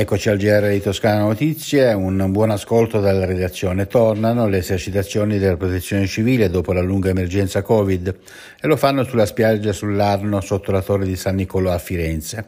Eccoci al GR di Toscana Notizie, un buon ascolto dalla redazione. Tornano le esercitazioni della protezione civile dopo la lunga emergenza Covid e lo fanno sulla spiaggia sull'Arno sotto la torre di San Nicolò a Firenze.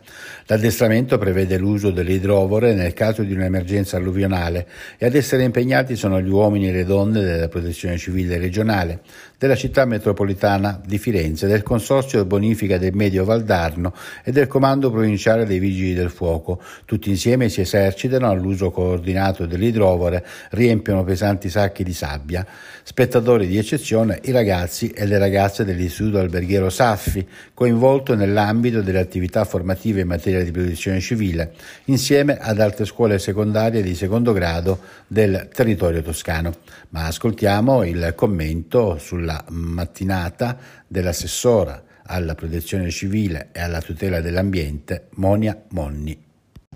L'addestramento prevede l'uso delle idrovore nel caso di un'emergenza alluvionale e ad essere impegnati sono gli uomini e le donne della protezione civile regionale, della città metropolitana di Firenze, del Consorzio Bonifica del Medio Valdarno e del Comando Provinciale dei Vigili del Fuoco, tutti insieme insieme si esercitano all'uso coordinato dell'idrovore, riempiono pesanti sacchi di sabbia. Spettatori di eccezione i ragazzi e le ragazze dell'Istituto Alberghiero Saffi, coinvolto nell'ambito delle attività formative in materia di protezione civile, insieme ad altre scuole secondarie di secondo grado del territorio toscano. Ma ascoltiamo il commento sulla mattinata dell'assessora alla protezione civile e alla tutela dell'ambiente Monia Monni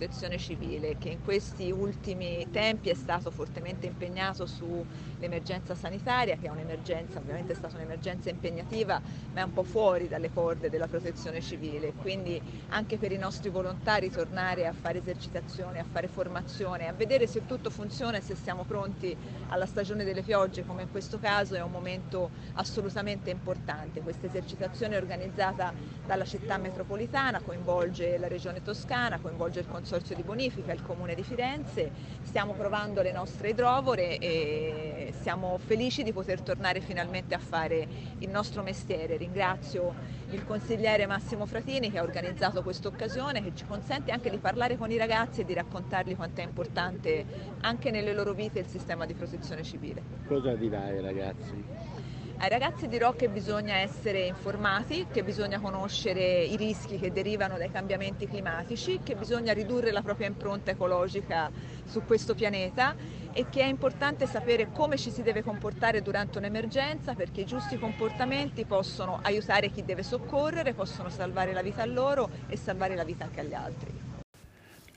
protezione civile che in questi ultimi tempi è stato fortemente impegnato sull'emergenza sanitaria che è un'emergenza, ovviamente è stata un'emergenza impegnativa ma è un po' fuori dalle corde della protezione civile quindi anche per i nostri volontari tornare a fare esercitazione, a fare formazione, a vedere se tutto funziona e se siamo pronti alla stagione delle piogge come in questo caso è un momento assolutamente importante. Questa esercitazione è organizzata dalla città metropolitana, coinvolge la regione toscana, coinvolge il Consiglio consorzio di bonifica, il comune di Firenze, stiamo provando le nostre idrovore e siamo felici di poter tornare finalmente a fare il nostro mestiere. Ringrazio il consigliere Massimo Fratini che ha organizzato questa occasione che ci consente anche di parlare con i ragazzi e di raccontargli quanto è importante anche nelle loro vite il sistema di protezione civile. Cosa dirai ai ragazzi? Ai ragazzi dirò che bisogna essere informati, che bisogna conoscere i rischi che derivano dai cambiamenti climatici, che bisogna ridurre la propria impronta ecologica su questo pianeta e che è importante sapere come ci si deve comportare durante un'emergenza perché i giusti comportamenti possono aiutare chi deve soccorrere, possono salvare la vita a loro e salvare la vita anche agli altri.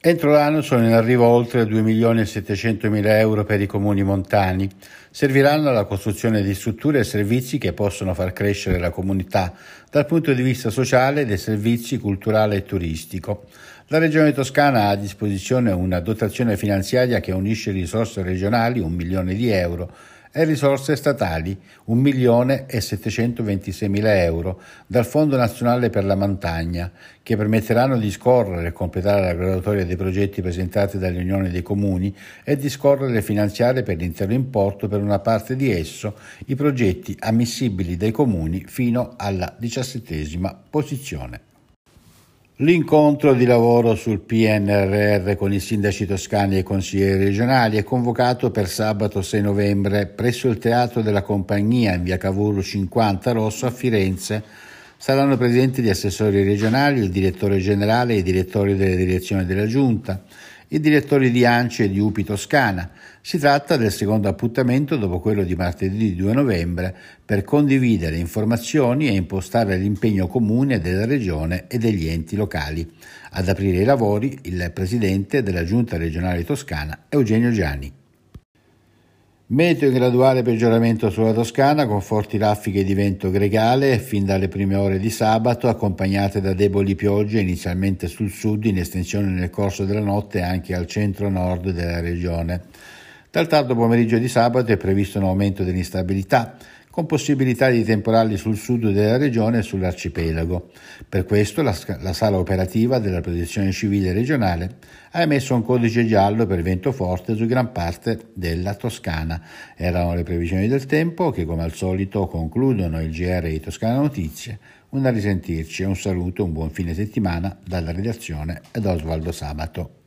Entro l'anno sono in arrivo oltre 2 milioni e 700 mila euro per i comuni montani. Serviranno alla costruzione di strutture e servizi che possono far crescere la comunità dal punto di vista sociale, dei servizi, culturale e turistico. La Regione Toscana ha a disposizione una dotazione finanziaria che unisce risorse regionali, un milione di euro, e risorse statali 1 milione e 726 mila euro dal Fondo Nazionale per la Montagna che permetteranno di scorrere e completare la graduatoria dei progetti presentati dalle unioni dei comuni e di scorrere e finanziare per l'intero importo per una parte di esso i progetti ammissibili dai comuni fino alla diciassettesima posizione. L'incontro di lavoro sul PNRR con i sindaci toscani e i consiglieri regionali è convocato per sabato 6 novembre presso il Teatro della Compagnia in via Cavour 50 Rosso a Firenze. Saranno presenti gli assessori regionali, il direttore generale e i direttori delle direzioni della Giunta i direttori di ANCI e di UPI Toscana. Si tratta del secondo appuntamento dopo quello di martedì 2 novembre per condividere informazioni e impostare l'impegno comune della Regione e degli enti locali. Ad aprire i lavori il presidente della Giunta regionale toscana Eugenio Gianni. Meteo in graduale peggioramento sulla Toscana con forti raffiche di vento gregale fin dalle prime ore di sabato accompagnate da deboli piogge inizialmente sul sud in estensione nel corso della notte anche al centro-nord della regione. Dal tardo pomeriggio di sabato è previsto un aumento dell'instabilità con possibilità di temporali sul sud della regione e sull'arcipelago. Per questo la, la sala operativa della Protezione Civile regionale ha emesso un codice giallo per vento forte su gran parte della Toscana. Erano le previsioni del tempo che come al solito concludono il GR di Toscana Notizie. Un risentirci e un saluto, un buon fine settimana dalla redazione ed Osvaldo Sabato.